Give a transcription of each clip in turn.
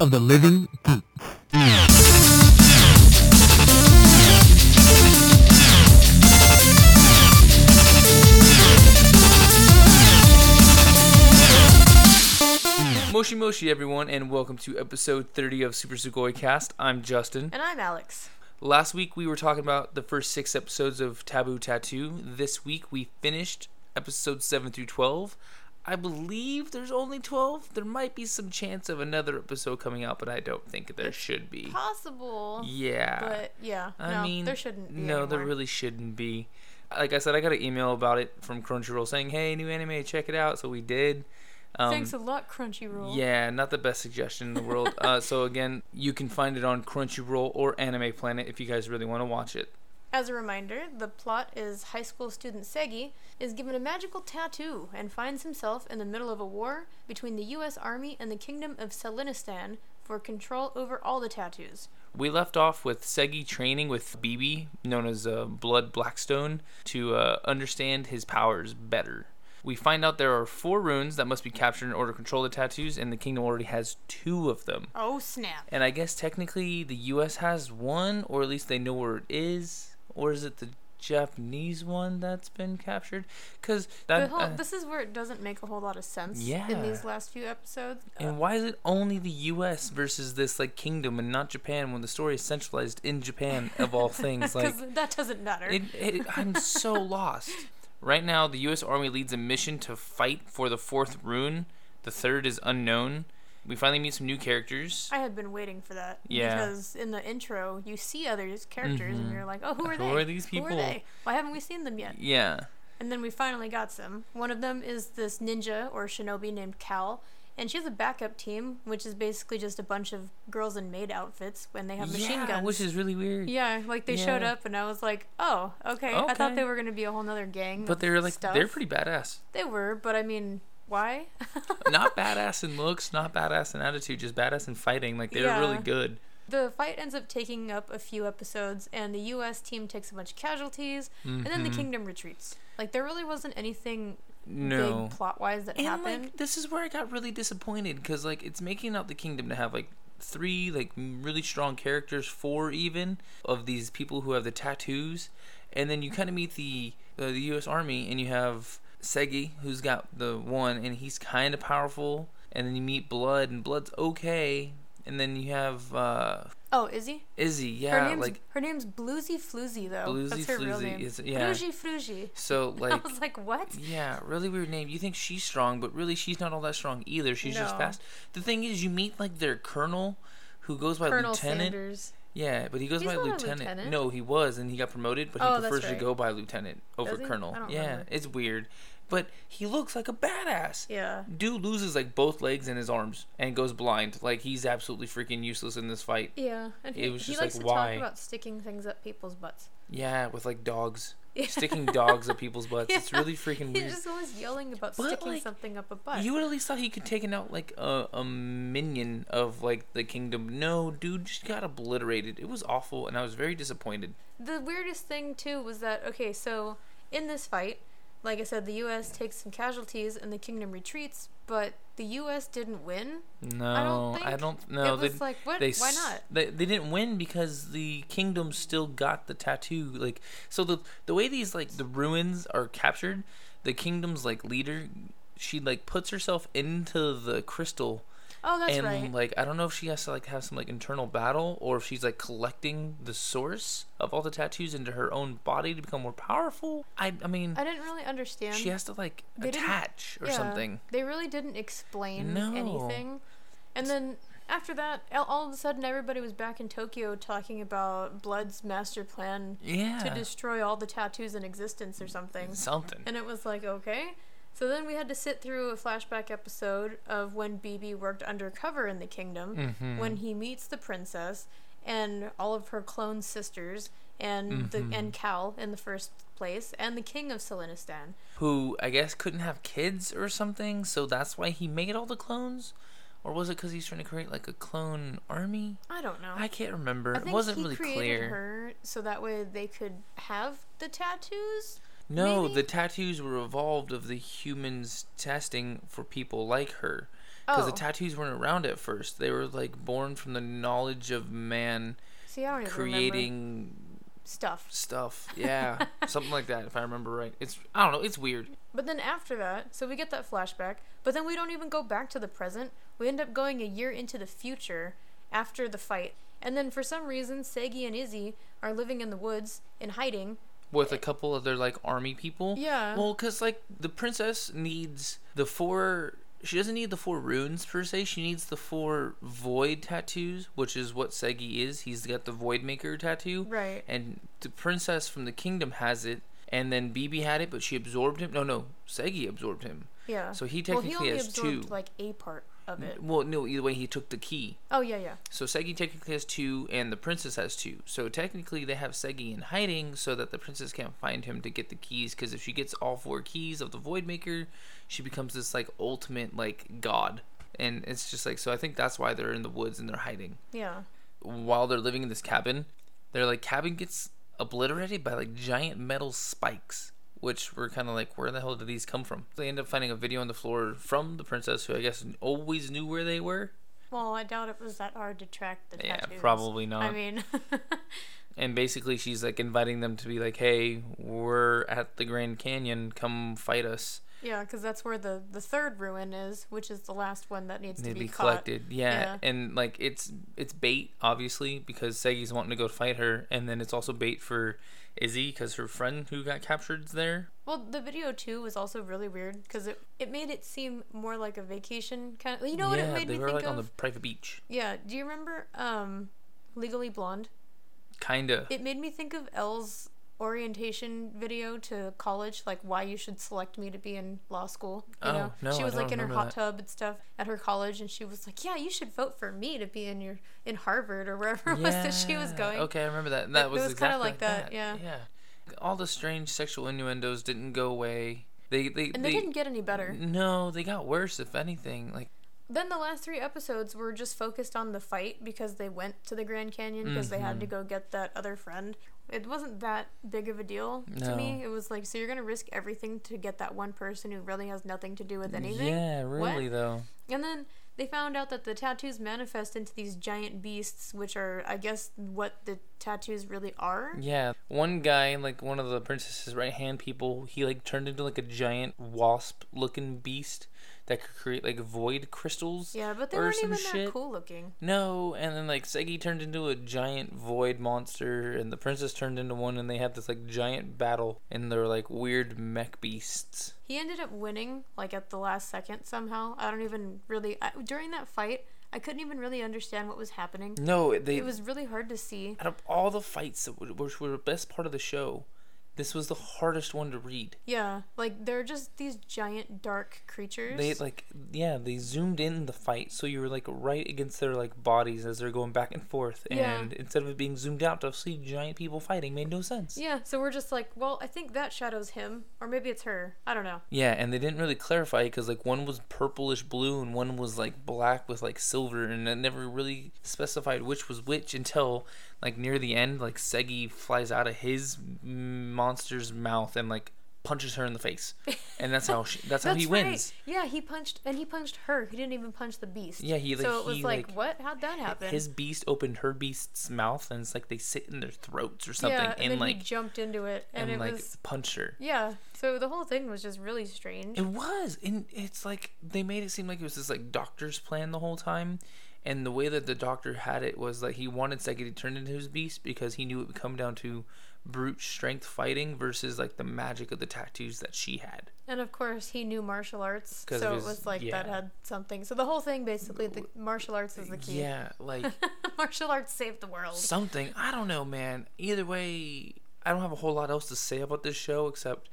of the living geek. Moshi Moshi, everyone, and welcome to episode 30 of Super Sugoi Cast. I'm Justin. And I'm Alex. Last week we were talking about the first six episodes of Taboo Tattoo. This week we finished episodes 7 through 12. I believe there's only 12. There might be some chance of another episode coming out, but I don't think there should be. Possible. Yeah. But yeah, I no, mean, there shouldn't be. No, there really shouldn't be. Like I said, I got an email about it from Crunchyroll saying, "Hey, new anime, check it out." So we did. Um, Thanks a lot, Crunchyroll. Yeah, not the best suggestion in the world. uh, so again, you can find it on Crunchyroll or Anime Planet if you guys really want to watch it. As a reminder, the plot is high school student Seigi is given a magical tattoo and finds himself in the middle of a war between the U.S. Army and the Kingdom of Selinistan for control over all the tattoos. We left off with Seigi training with Bibi, known as uh, Blood Blackstone, to uh, understand his powers better. We find out there are four runes that must be captured in order to control the tattoos, and the kingdom already has two of them. Oh snap! And I guess technically the U.S. has one, or at least they know where it is, or is it the Japanese one that's been captured? Because that. whole, uh, this is where it doesn't make a whole lot of sense Yeah. in these last few episodes. and why is it only the U.S. versus this like kingdom and not Japan when the story is centralized in Japan of all things? Like that doesn't matter. it, it, I'm so lost. Right now, the U.S. Army leads a mission to fight for the fourth rune. The third is unknown. We finally meet some new characters. I had been waiting for that. Yeah. Because in the intro, you see other characters, and mm-hmm. you're like, oh, who are Who they? are these Who people? are they? Why haven't we seen them yet? Yeah. And then we finally got some. One of them is this ninja or shinobi named Cal. And she has a backup team, which is basically just a bunch of girls in maid outfits when they have machine yeah, guns. which is really weird. yeah, like they showed up, and I was like, oh, okay. okay. I thought they were going to be a whole nother gang. But they were like stuff. they're pretty badass. They were, but I mean, why? not badass in looks, not badass in attitude, just badass in fighting. Like they were really good. The fight ends up taking up a few episodes, and the U.S. team takes a bunch of casualties, and then the Mhm. kingdom retreats. Like there really wasn't anything No. big plot-wise that And happened. like this is where I got really disappointed because like it's making out the kingdom to have like three like really strong characters, four even of these people who have the tattoos, and then you kind of meet the uh, the U.S. Army and you have Seigi who's got the one and he's kind of powerful, and then you meet Blood and Blood's okay, and then you have uh, oh, Izzy? Izzy, her yeah, name's like her name's Bluesy Floozy though. Bluesy That's her real Floozy name. is- yeah. Bluesy Floozy. so like I was like, what? Yeah, really weird name. You think she's strong, but really she's not all that strong either. She's just fast. The thing is, you meet like their colonel, who goes by Colonel lieutenant. Sanders. Yeah, but he goes He's by lieutenant. lieutenant. No, he was, and he got promoted, but he Oh, prefers to go by lieutenant over he? colonel. Yeah, remember. it's weird, but he looks like a badass. Yeah. Dude loses like both legs and his arms and goes blind. Like he's absolutely freaking useless in this fight. Yeah. And he, It was he just likes like, to why? talk about sticking things up people's butts. Yeah, with like dogs, Yeah. sticking dogs up people's butts. It's really freaking weird. He's just always yelling about But, sticking like, something up a butt. You would at least thought he could taken out like a, a minion of like the kingdom. No, dude just got obliterated. It was awful, and I was very disappointed. The weirdest thing too was that okay, so in this fight, like I said, the U.S. takes some casualties and the kingdom retreats, but the U.S. didn't win. No, I don't. know. it they, was like, what? they Why not? They, they didn't win because the kingdom still got the tattoo. Like so, the the way these like the runes are captured, the kingdom's like leader, she like puts herself into the crystal Oh, that's and right. like I don't know if she has to like have some like internal battle or if she's like collecting the source of all the tattoos into her own body to become more powerful. I I mean I didn't really understand. she has to like they attach or yeah, something. They really didn't explain No. anything. And then after that, all- all of a sudden, everybody was back in Tokyo talking about Blood's master plan Yeah. to destroy all the tattoos in existence or something. something. And it was like, okay. So then we had to sit through a flashback episode of when BB worked undercover in the kingdom, Mhm. when he meets the princess and all of her clone sisters and Mhm. the and Cal in the first place and the king of Selinistan. Who I guess couldn't have kids or something, so that's why he made all the clones. Or was it because he's trying to create like a clone army? I don't know. I can't remember. I It wasn't he really created clear. her so that way they could have the tattoos. No, maybe? the tattoos were evolved of the humans testing for people like her. because Oh, the tattoos weren't around at first. They were like born from the knowledge of man see, I don't even creating stuff. stuff. Yeah, something like that, if I remember right. It's I don't know. It's weird. But then after that, so we get that flashback, but then we don't even go back to the present. We end up going a year into the future after the fight. And then for some reason, Seigi and Izzy are living in the woods in hiding. With a couple other like army people. Yeah. Well, cause like the princess needs the four. She doesn't need the four runes per se. She needs the four void tattoos, which is what Seigi is. He's got the void maker tattoo. Right. And the princess from the kingdom has it, and then Bibi had it, but she absorbed him. No, no, Seigi absorbed him. Yeah. So he well, technically he only has absorbed two. like a part of it. Well, no, either way, he took the key. Oh yeah, yeah. So Seigi technically has two, and the princess has two. So technically, they have Seigi in hiding so that the princess can't find him to get the keys. Because if she gets all four keys of the Void Maker, she becomes this like ultimate like god. And it's just like so. I think that's why they're in the woods and they're hiding Yeah. while they're living in this cabin. Their like cabin gets obliterated by like giant metal spikes. Which were kind of like, where the hell did these come from? They end up finding a video on the floor from the princess, who I guess always knew where they were. Well, I doubt it was that hard to track the Yeah, tattoos. probably not. I mean, and basically she's like inviting them to be like hey we're at the grand canyon come fight us yeah, because that's where the the third rune is, which is the last one that needs to be, be collected yeah. Yeah. and like it's it's bait obviously because Seigi's wanting to go fight her and then it's also bait for Izzy because her friend who got captured is there Well, the video too was also really weird because it it made it seem more like a vacation kind of. You know what yeah it made they me were think like of? on the private beach Yeah. Do you remember um, Legally Blonde? kinda It made me think of Elle's orientation video to college, like why you should select me to be in law school. You Oh, know, no, she was like in her hot that. tub and stuff at her college, and she was like, "Yeah, you should vote for me to be in your in Harvard or wherever it was that she was going." okay I remember that and that It- it was, was kinda exactly like that, yeah. yeah all the strange sexual innuendos didn't go away they they, And they, didn't get any better. no they got worse if anything like Then the last three episodes were just focused on the fight because they went to the Grand Canyon because they had to Mm-hmm. go get that other friend. It wasn't that big of a deal to me. It was like, so you're gonna risk everything to get that one person who really has nothing to do with anything. Yeah, What? really though. And then they found out that the tattoos manifest into these giant beasts, which are, I guess, what the tattoos really are. Yeah, one guy, like one of the princess's right hand people, he like turned into like a giant wasp-looking beast that could create like void crystals. Yeah, but they or weren't some even that shit. cool looking. No, and then like Seigi turned into a giant void monster, and the princess turned into one, and they had this like giant battle, and they're like weird mech beasts. He ended up winning, like at the last second somehow. I don't even really. I, during that fight, I couldn't even really understand what was happening. No, they It was really hard to see. out of all the fights were, which were the best part of the show, this was the hardest one to read. Yeah, like they're just these giant dark creatures. They like yeah, they zoomed in the fight, so you were like right against their like bodies as they're going back and forth, Yeah. and instead of it being zoomed out to see giant people fighting, made no sense. yeah, so we're just like, well, I think that shadows him, or maybe it's her. I don't know. Yeah, and they didn't really clarify because like one was purplish blue and one was like black with like silver, and it never really specified which was which until like near the end, like Seigi flies out of his monster's mouth and like punches her in the face, and that's how she, that's, how he right. wins. Yeah, he punched, and he punched her. He didn't even punch the beast. Yeah, he, like, so it was like, like, what? How'd that happen? His beast opened her beast's mouth, and it's like they sit in their throats or something, yeah, and, and, then like he jumped into it, and, and, it like was punch her. yeah. So the whole thing was just really strange. It was, and it's like they made it seem like it was this like doctor's plan the whole time, and the way that the doctor had it was like he wanted Seigi to turn into his beast because he knew it would come down to brute strength fighting versus like the magic of the tattoos that she had. And of course, he knew martial arts, so it was like that had something. So the whole thing, basically, the martial arts is the key. Yeah, like martial arts saved the world. something. I don't know, man. Either way, I don't have a whole lot else to say about this show except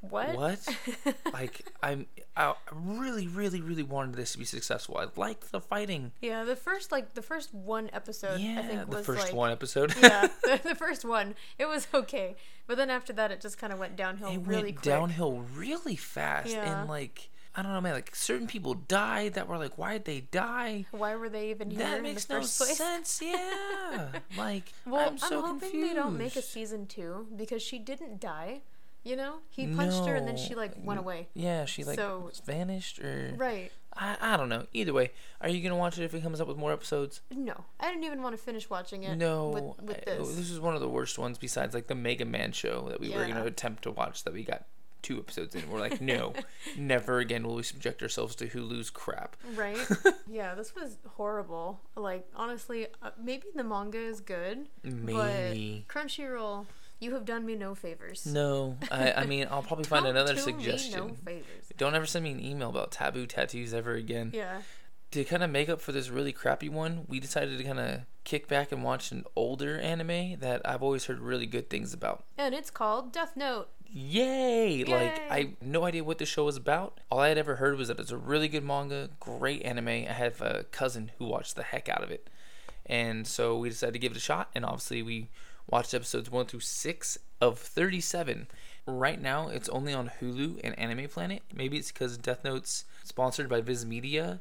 What? what like I'm I really really really wanted this to be successful. I liked the fighting. Yeah, the first like the first one episode, I Yeah, think the was first like one episode. yeah, the, the first one. It was okay, but then after that, it just kind of went downhill it really went quick. downhill really fast Yeah. and like I don't know, man. Like certain people died that were like, why did they die? Why were they even here That in makes the no first place? sense. Yeah, like Well, I'm so hoping confused. they don't make a season two because she didn't die. You know, he punched her and then she like went away. Yeah, she like So- vanished or Right. I, I don't know. Either way, are you gonna watch it if it comes up with more episodes? No, I didn't even want to finish watching it. No, with, with I- this. this is one of the worst ones besides like the Mega Man show that we were gonna attempt to watch that we got two episodes in. We're like, no, never again will we subject ourselves to Hulu's crap. Right? yeah, this was horrible. Like, honestly, uh, maybe the manga is good, Maybe. but Crunchyroll, you have done me no favors. No, I, I mean I'll probably find another suggestion. No favors. Don't ever send me an email about taboo tattoos ever again. Yeah. To kind of make up for this really crappy one, we decided to kind of kick back and watch an older anime that I've always heard really good things about. And it's called Death Note. Yay! Like I no idea what the show was about. All I had ever heard was that it's a really good manga, great anime. I have a cousin who watched the heck out of it, and so we decided to give it a shot. And obviously, we watched episodes one through six of thirty-seven. Right now, it's only on Hulu and Anime Planet. Maybe it's because Death Note's sponsored by Viz Media,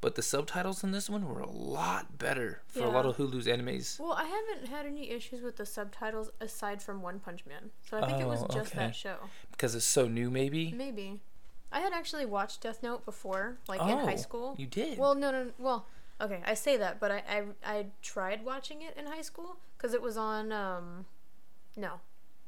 but the subtitles in this one were a lot better for a lot of Hulu's animes. Well, I haven't had any issues with the subtitles aside from One Punch Man. So I think it was Oh, just okay. that show. Because it's so new, maybe. Maybe. I had actually watched Death Note before, like in high Oh, school. You did. Well, no, no, no, well, okay, I say that, but I, I, I tried watching it in high school because it was on, um, no,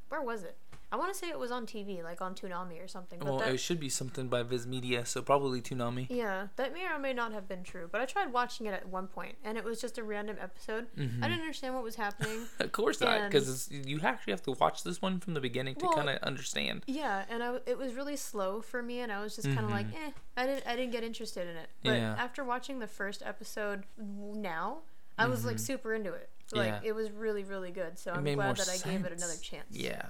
where was it? I want to say it was on TV, like on Toonami or something. But well, that, it should be something by Viz Media, so probably Toonami. yeah, that may or may not have been true. But I tried watching it at one point, and it was just a random episode. Mm-hmm. I didn't understand what was happening. Of course not, because you actually have to watch this one from the beginning to Well- kind of understand. Yeah, and I it was really slow for me, and I was just kind of like, eh, I didn't, I didn't get interested in it. But Mm-hmm. Yeah. after watching the first episode now, I was like super into it. Like. Yeah. it was really, really good. So It I'm glad that I gave it another chance. Yeah.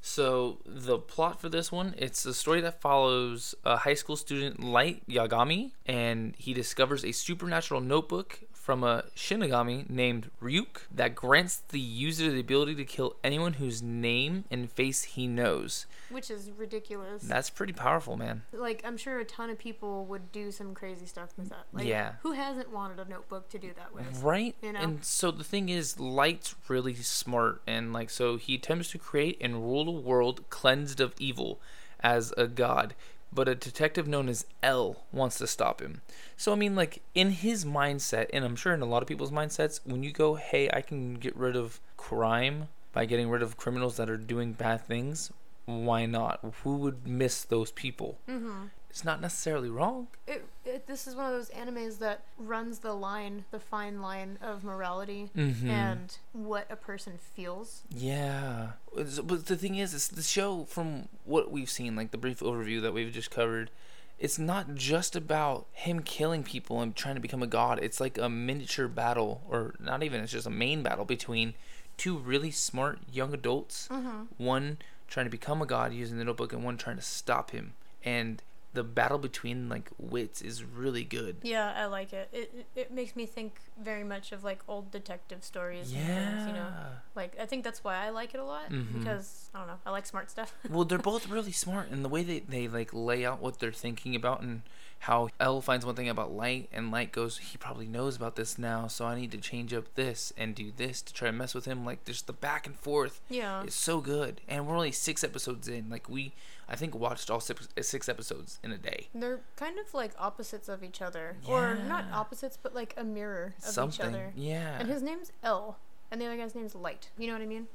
So the plot for this one, it's a story that follows a high school student Light Yagami, and he discovers a supernatural notebook from a Shinigami named Ryuk that grants the user the ability to kill anyone whose name and face he knows. Which is ridiculous. That's pretty powerful, man. like I'm sure a ton of people would do some crazy stuff with that. Like Yeah. who hasn't wanted a notebook to do that with? Right? You know? And so the thing is, Light's really smart, and like, so he attempts to create and rule a world cleansed of evil as a god. But a detective known as L wants to stop him. So, I mean, like, in his mindset, and I'm sure in a lot of people's mindsets, when you go, hey, I can get rid of crime by getting rid of criminals that are doing bad things, why not? Who would miss those people? Mm-hmm. It's not necessarily wrong. It, it, this is one of those animes that runs the line, the fine line of morality Mhm. and what a person feels. Yeah, but the thing is, it's the show from what we've seen, like the brief overview that we've just covered. It's not just about him killing people and trying to become a god. It's like a miniature battle, or not even. It's just a main battle between two really smart young adults. Mm-hmm. One trying to become a god using the notebook, and one trying to stop him. And the battle between like wits is really good. Yeah, I like it. It it- makes me think very much of like old detective stories and Yeah. things, you know. Like I think that's why I like it a lot Mhm. because I don't know, I like smart stuff. well, they're both really smart, and the way they, they like lay out what they're thinking about, and how L finds one thing about Light, and Light goes, he probably knows about this now, so I need to change up this and do this to try to mess with him. Like, just the back and forth yeah. is so good, and we're only six episodes in. Like, we, I think, watched all six, uh, six episodes in a day. They're kind of like opposites of each other. Or not opposites, but like a mirror of each Something, other. yeah. And his name's L. And the other guy's name's Light. You know what I mean?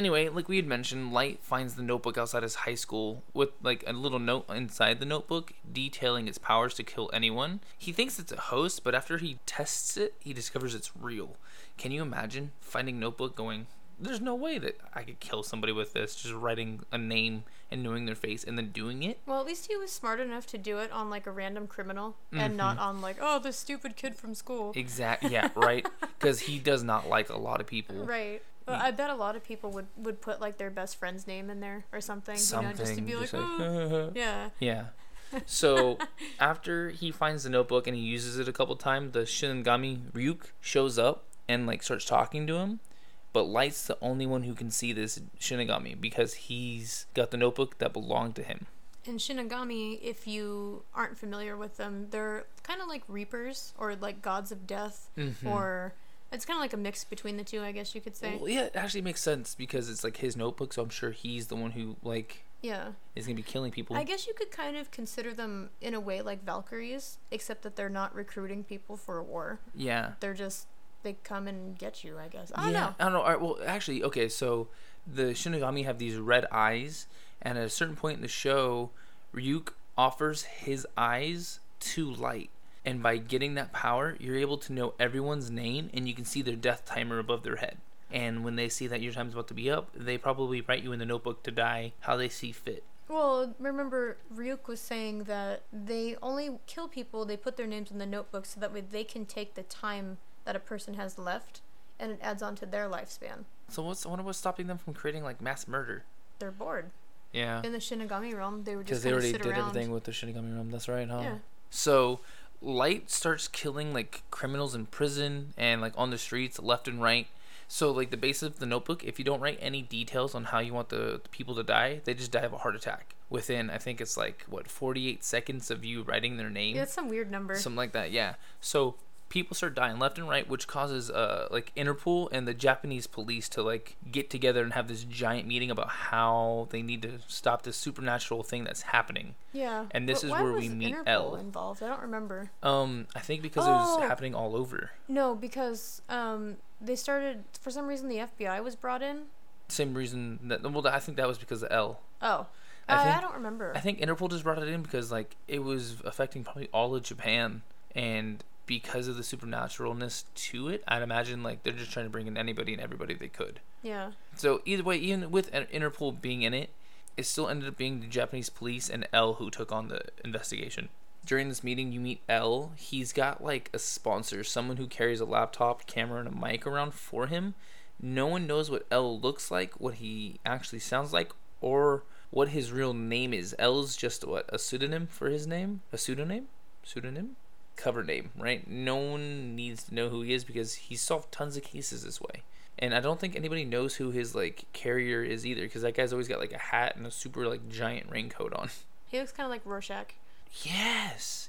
Anyway, like we had mentioned, Light finds the notebook outside his high school with like a little note inside the notebook detailing its powers to kill anyone. He thinks it's a host, but after he tests it, he discovers it's real. Can you imagine finding notebook going, there's no way that I could kill somebody with this, just writing a name and knowing their face and then doing it? Well, at least he was smart enough to do it on like a random criminal and not Mm-hmm. on like, oh, this stupid kid from school. Exactly. yeah, right. Because he does not like a lot of people. Right. I bet a lot of people would, would put like their best friend's name in there or something, Something, you know, just to be like, just like, "Oh." yeah. Yeah. So after he finds the notebook and he uses it a couple times, the Shinigami Ryuk shows up and like starts talking to him. But Light's the only one who can see this Shinigami because he's got the notebook that belonged to him. And Shinigami, if you aren't familiar with them, they're kind of like reapers or like gods of death, Mhm. or it's kind of like a mix between the two, I guess you could say. Well, yeah, it actually makes sense because it's like his notebook, so I'm sure he's the one who like Yeah. is gonna be killing people. I guess you could kind of consider them in a way like Valkyries, except that they're not recruiting people for a war. yeah. They're just they come and get you. I guess. I don't yeah, know. I don't know. All right, well, actually, okay, so the Shinigami have these red eyes, and at a certain point in the show, Ryuk offers his eyes to Light. And by getting that power, you're able to know everyone's name, and you can see their death timer above their head. And when they see that your time's about to be up, they probably write you in the notebook to die how they see fit. Well, remember Ryuk was saying that they only kill people. They put their names in the notebook so that way they can take the time that a person has left, and it adds on to their lifespan. So what's wonder what's stopping them from creating like mass murder? They're bored. Yeah, In the Shinigami realm, they were just because they already sit did around. everything with the Shinigami realm. That's right, huh? Yeah. So Light starts killing like criminals in prison and like on the streets left and right. So like the basis of the notebook, if you don't write any details on how you want the, the people to die, they just die of a heart attack within I think it's like what 48 seconds of you writing their name. Yeah, it's some weird number. Something like that, yeah. So people start dying left and right, which causes uh like Interpol and the Japanese police to like get together and have this giant meeting about how they need to stop this supernatural thing that's happening. yeah. and this But is where we meet Interpol L. involved. I don't remember. Um, I think because it Oh. was happening all over. No, because um, they started for some reason the FBI was brought in. Same reason that well, I think that was because of L. Oh, I I, I don't remember. I think Interpol just brought it in because like it was affecting probably all of Japan, and because of the supernaturalness to it, I'd imagine like they're just trying to bring in anybody and everybody they could. yeah. So either way, even with In- Interpol being in it, it still ended up being the Japanese police and L who took on the investigation. During this meeting, you meet L. He's got like a sponsor, someone who carries a laptop, camera, and a mic around for him. No one knows what L looks like, what he actually sounds like, or what his real name is. L's just what a pseudonym for his name, a pseudonym, pseudonym, cover name, right? No one needs to know who he is because he solved tons of cases this way. And I don't think anybody knows who his like carrier is either, because that guy's always got like a hat and a super like giant raincoat on. He looks kind of like Rorschach. Yes.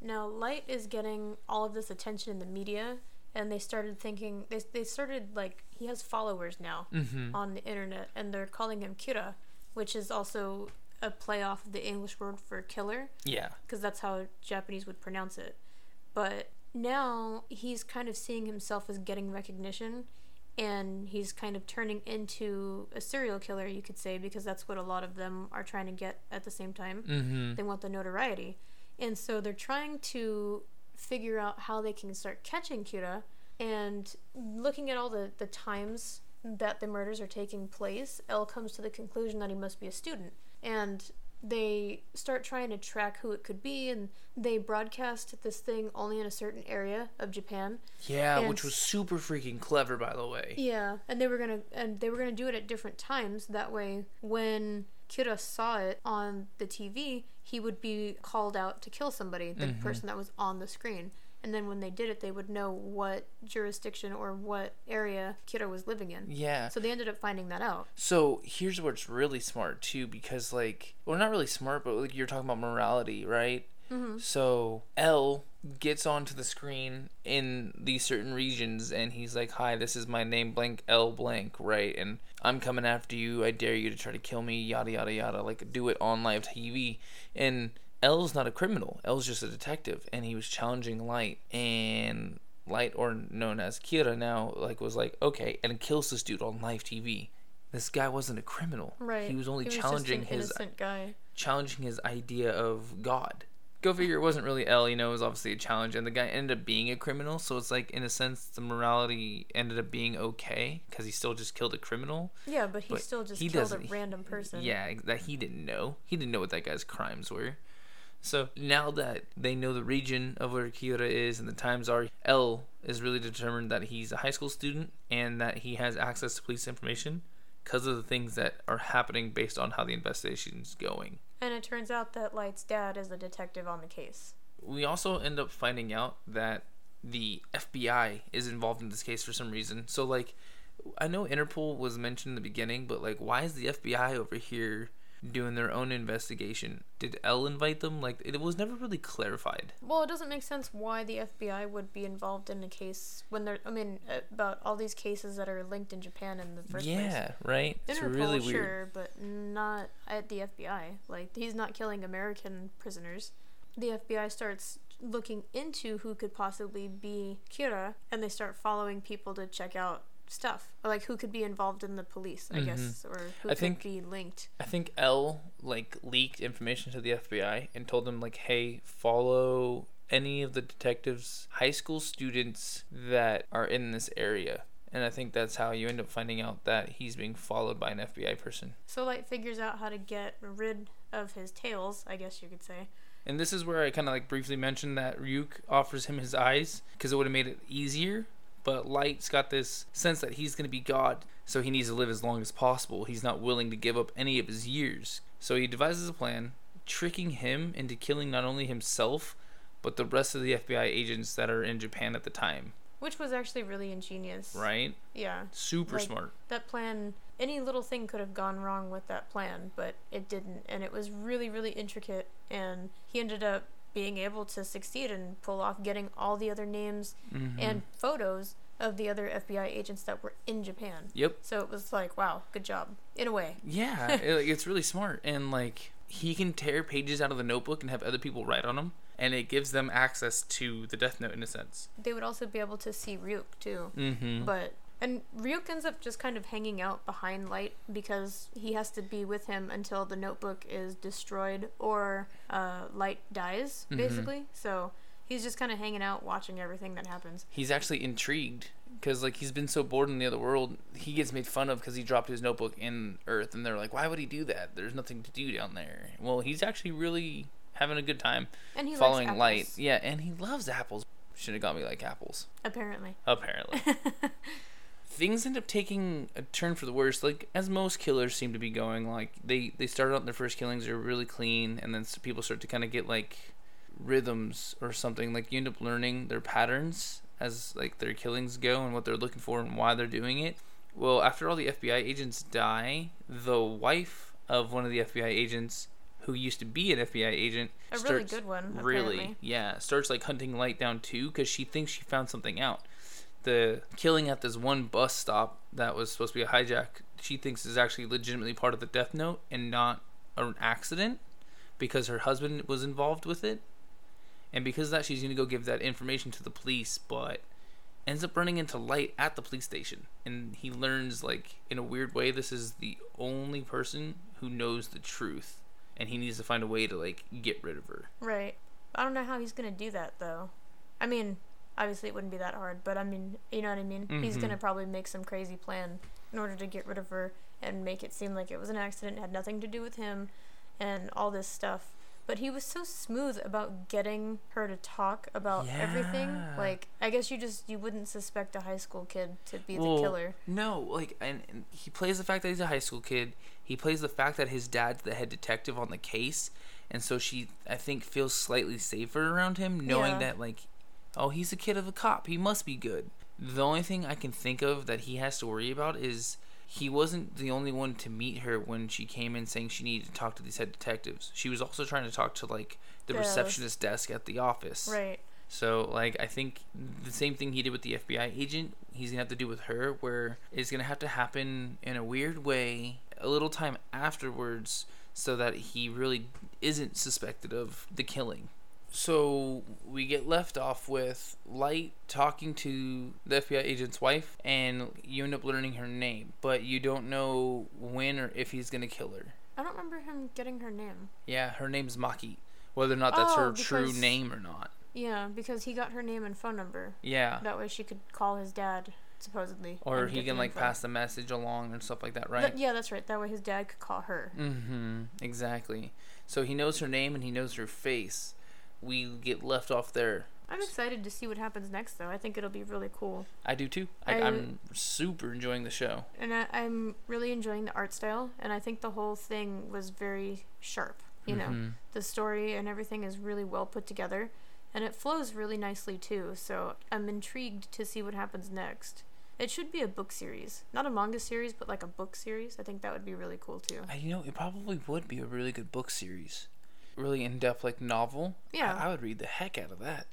Now, Light is getting all of this attention in the media, and they started thinking they they started like he has followers now Mm-hmm. on the internet, and they're calling him Kira, which is also a play off of the English word for killer, Yeah. because that's how Japanese would pronounce it. But now he's kind of seeing himself as getting recognition, and he's kind of turning into a serial killer, you could say, because that's what a lot of them are trying to get at the same time Mm-hmm. they want the notoriety and so they're trying to figure out how they can start catching Kira and looking at all the, the times that the murders are taking place L comes to the conclusion that he must be a student and they start trying to track who it could be and they broadcast this thing only in a certain area of Japan Yeah, And- which was super freaking clever, by the way. yeah, and they were gonna and they were gonna do it at different times. That way, when Kira saw it on the TV, he would be called out to kill somebody, the Mhm. person that was on the screen. And then when they did it, they would know what jurisdiction or what area Kira was living in. Yeah. So they ended up finding that out. So here's where it's really smart too, because like, well, not really smart, but like you're talking about morality, right? Mm-hmm. So L gets onto the screen in these certain regions, and he's like, "Hi, this is my name, blank L blank, right? And I'm coming after you. I dare you to try to kill me, yada yada yada. Like, do it on live TV." And L's not a criminal. L's just a detective, and he was challenging Light, and Light, or known as Kira now, like was like, "Okay," and kills this dude on live TV. This guy wasn't a criminal. Right. He was only just challenging an his innocent guy. challenging his idea of God. Go figure, it wasn't really L, you know, it was obviously a challenge, and the guy ended up being a criminal, so it's like, in a sense, the morality ended up being okay, because he still just killed a criminal. Yeah, but he But still just he killed a random person. Yeah, that he didn't know. He didn't know what that guy's crimes were. So now that they know the region of where Kira is and the times are, L is really determined that he's a high school student and that he has access to police information because of the things that are happening based on how the investigation's going. And it turns out that Light's dad is a detective on the case. we also end up finding out that the FBI is involved in this case for some reason. So like I know Interpol was mentioned in the beginning, but like why is the FBI over here doing their own investigation. Did L invite them? Like it was never really clarified. Well, it doesn't make sense why the FBI would be involved in a case when they're. I mean, uh, about all these cases that are linked in Japan in the first place. yeah, right. It's Interpol, really weird. sure, but not at the FBI. Like he's not killing American prisoners. The FBI starts looking into who could possibly be Kira, and they start following people to check out stuff, or like who could be involved in the police, I mm-hmm. guess, or who I could think- be linked. I think L like leaked information to the FBI and told them like, "Hey, follow any of the detectives, high school students that are in this area." And I think that's how you end up finding out that he's being followed by an FBI person. So Light figures out how to get rid of his tails, I guess you could say. And this is where I kind of like briefly mentioned that Ryuk offers him his eyes because it would have made it easier. But Light's got this sense that he's going to be God, so he needs to live as long as possible. He's not willing to give up any of his years. So he devises a plan, tricking him into killing not only himself, but the rest of the FBI agents that are in Japan at the time. Which was actually really ingenious. Right? Yeah. Super Like- smart. That plan, any little thing could have gone wrong with that plan, but it didn't. And it was really, really intricate. And he ended up being able to succeed and pull off getting all the other names Mhm. and photos of the other FBI agents that were in Japan. Yep. So it was like, wow, good job. In a way. Yeah, it, it's really smart, and like he can tear pages out of the notebook and have other people write on them, and it gives them access to the Death Note in a sense. They would also be able to see Ryuk too. Mm-hmm. But and Ryuk ends up just kind of hanging out behind Light because he has to be with him until the notebook is destroyed or uh, Light dies, Mhm. basically. So he's just kind of hanging out, watching everything that happens. He's actually intrigued because like he's been so bored in the other world. He gets made fun of because he dropped his notebook in Earth, and they're like, "Why would he do that? There's nothing to do down there." Well, he's actually really having a good time And he following Light. Yeah, and he loves apples. Should have got me like apples. apparently. Apparently. things end up taking a turn for the worse. Like as most killers seem to be going like they they start out their first killings are really clean and then people start to kind of get like rhythms or something. Like you end up learning their patterns as like their killings go and what they're looking for and why they're doing it. Well after all the FBI agents die the wife of one of the FBI agents who used to be an FBI agent A really good one, really apparently. yeah starts like hunting light down too because she thinks she found something out the killing at this one bus stop that was supposed to be a hijack she thinks is actually legitimately part of the death note and not an accident because her husband was involved with it and because of that she's going to go give that information to the police but ends up running into light at the police station and he learns like in a weird way this is the only person who knows the truth and he needs to find a way to like get rid of her Right. I don't know how he's gonna do that though. I mean, obviously it wouldn't be that hard, but I mean, you know what I mean. He's Mhm. gonna probably make some crazy plan in order to get rid of her and make it seem like it was an accident, had nothing to do with him, and all this stuff. But he was so smooth about getting her to talk about everything. Like, I guess you just you wouldn't suspect a high school kid to be Well, the killer. No, like, and, and he plays the fact that he's a high school kid. He plays the fact that his dad's the head detective on the case, and so she, I think, feels slightly safer around him, knowing Yeah. that like, oh, he's a kid of a cop. He must be good. The only thing I can think of that he has to worry about is he wasn't the only one to meet her when she came in saying she needed to talk to these head detectives. She was also trying to talk to like the The- receptionist desk at the office. Right. So, like, I think the same thing he did with the FBI agent, he's gonna have to do with her, where it's gonna have to happen in a weird way, a little time afterwards, so that he really isn't suspected of the killing. So we get left off with Light talking to the FBI agent's wife, and you end up learning her name, but you don't know when or if he's gonna kill her. I don't remember him getting her name. Yeah, her name's Maki. Whether or not that's her Oh, true name or not. Yeah, because he got her name and phone number. Yeah. That way she could call his dad, supposedly. or he can like pass the message along and stuff like that, right? Th- yeah, that's right. That way his dad could call her. mm-hmm. Exactly. So he knows her name and he knows her face. We get left off there. I'm excited to see what happens next, though. I think it'll be really cool. I do too. I, I'm super enjoying the show. And I, I'm really enjoying the art style, and I think the whole thing was very sharp. You know, Mhm. the story and everything is really well put together, and it flows really nicely too. So I'm intrigued to see what happens next. It should be a book series, not a manga series, but like a book series. I think that would be really cool too. I, you know, it probably would be a really good book series, really in depth, like novel. Yeah. I, I would read the heck out of that.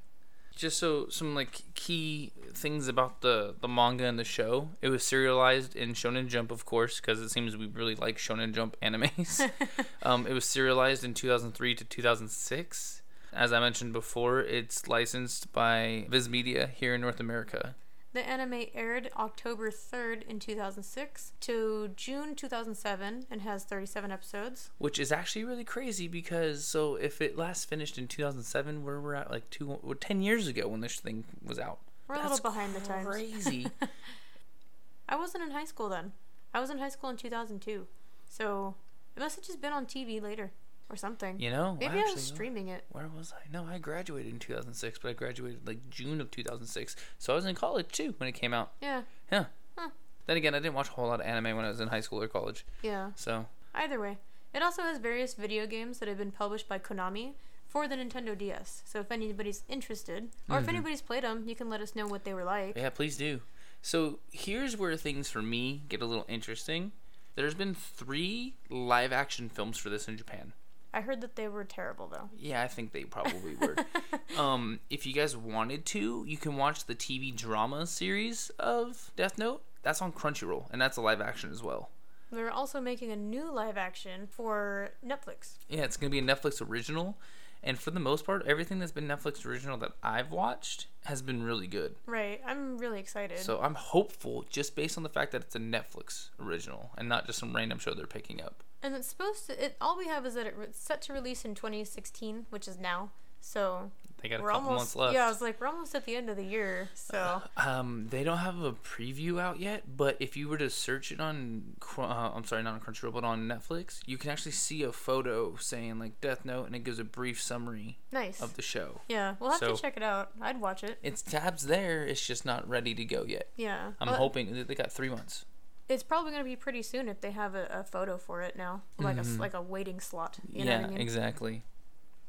Just so some like key things about the the manga and the show. It was serialized in Shonen Jump, of course, because it seems we really like Shonen Jump animes. um, it was serialized in 2003 to 2006. As I mentioned before, it's licensed by Viz Media here in North America. The anime aired October 3rd in 2006 to June 2007 and has 37 episodes. which is actually really crazy because so if it last finished in 2007 where we're at like two well, 10 years ago when this thing was out We're a little behind the times. crazy I wasn't in high school then. I was in high school in 2002. So it must have just been on TV later or something. you know Maybe I actually, was streaming it. where was i no i graduated in 2006 but i graduated like june of 2006 so i was in college too when it came out Yeah. yeah Huh. then again i didn't watch a whole lot of anime when i was in high school or college Yeah. so Either way, it also has various video games that have been published by Konami for the Nintendo DS. So if anybody's interested, or if Mhm. anybody's played them, you can let us know what they were like. yeah please do so here's where things for me get a little interesting there's been three live action films for this in japan I heard that they were terrible though. Yeah, I think they probably were. um, if you guys wanted to, you can watch the TV drama series of Death Note. That's on Crunchyroll, and that's a live action as well. They're also making a new live action for Netflix. Yeah, it's gonna be a Netflix original, and for the most part, everything that's been Netflix original that I've watched has been really good. Right. I'm really excited. So I'm hopeful, just based on the fact that it's a Netflix original and not just some random show they're picking up. And it's supposed to. It all we have is that it- it's set to release in 2016, which is now. So They got a we're couple almost. months left. Yeah, I was like, we're almost at the end of the year. So Um, they don't have a preview out yet, but if you were to search it on, uh, I'm sorry, not on Crunchyroll, but on Netflix, you can actually see a photo saying like Death Note, and it gives a brief summary nice. of the show. Yeah, we'll have So- to check it out. I'd watch it. It's tabs there. It's just not ready to go yet. Yeah. I'm Well, hoping they got three months. It's probably gonna be pretty soon if they have a, a photo for it now, like a s- Mhm. like a waiting slot. You know yeah, I mean? exactly.